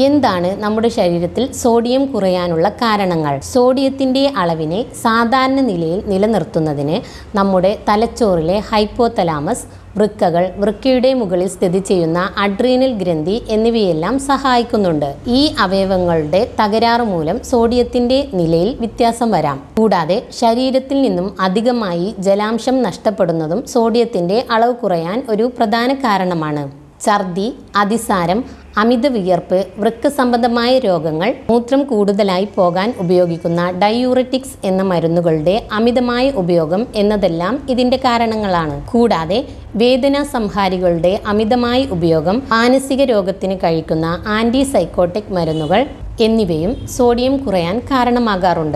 എന്താണ് നമ്മുടെ ശരീരത്തിൽ സോഡിയം കുറയാനുള്ള കാരണങ്ങൾ? സോഡിയത്തിന്റെ അളവിനെ സാധാരണ നിലയിൽ നിലനിർത്തുന്നതിന് നമ്മുടെ തലച്ചോറിലെ ഹൈപ്പോതലാമസ് വൃക്കകൾ വൃക്കയുടെ മുകളിൽ സ്ഥിതി ചെയ്യുന്ന അഡ്രീനൽ ഗ്രന്ഥി എന്നിവയെല്ലാം സഹായിക്കുന്നുണ്ട്. ഈ അവയവങ്ങളുടെ തകരാറ് മൂലം സോഡിയത്തിന്റെ നിലയിൽ വ്യത്യാസം വരാം. കൂടാതെ ശരീരത്തിൽ നിന്നും അധികമായി ജലാംശം നഷ്ടപ്പെടുന്നതും സോഡിയത്തിന്റെ അളവ് കുറയാൻ ഒരു പ്രധാന കാരണമാണ്. ഛർദി അതിസാരം അമിത വിയർപ്പ് വൃക്ക സംബന്ധമായ രോഗങ്ങൾ മൂത്രം കൂടുതലായി പോകാൻ ഉപയോഗിക്കുന്ന ഡയൂററ്റിക്സ് എന്ന മരുന്നുകളുടെ അമിതമായ ഉപയോഗം എന്നതെല്ലാം ഇതിന്റെ കാരണങ്ങളാണ്. കൂടാതെ വേദന സംഹാരികളുടെ അമിതമായ ഉപയോഗം മാനസിക രോഗത്തിന് കഴിക്കുന്ന ആന്റി സൈക്കോട്ടിക് മരുന്നുകൾ എന്നിവയും സോഡിയം കുറയാൻ കാരണമാകാറുണ്ട്.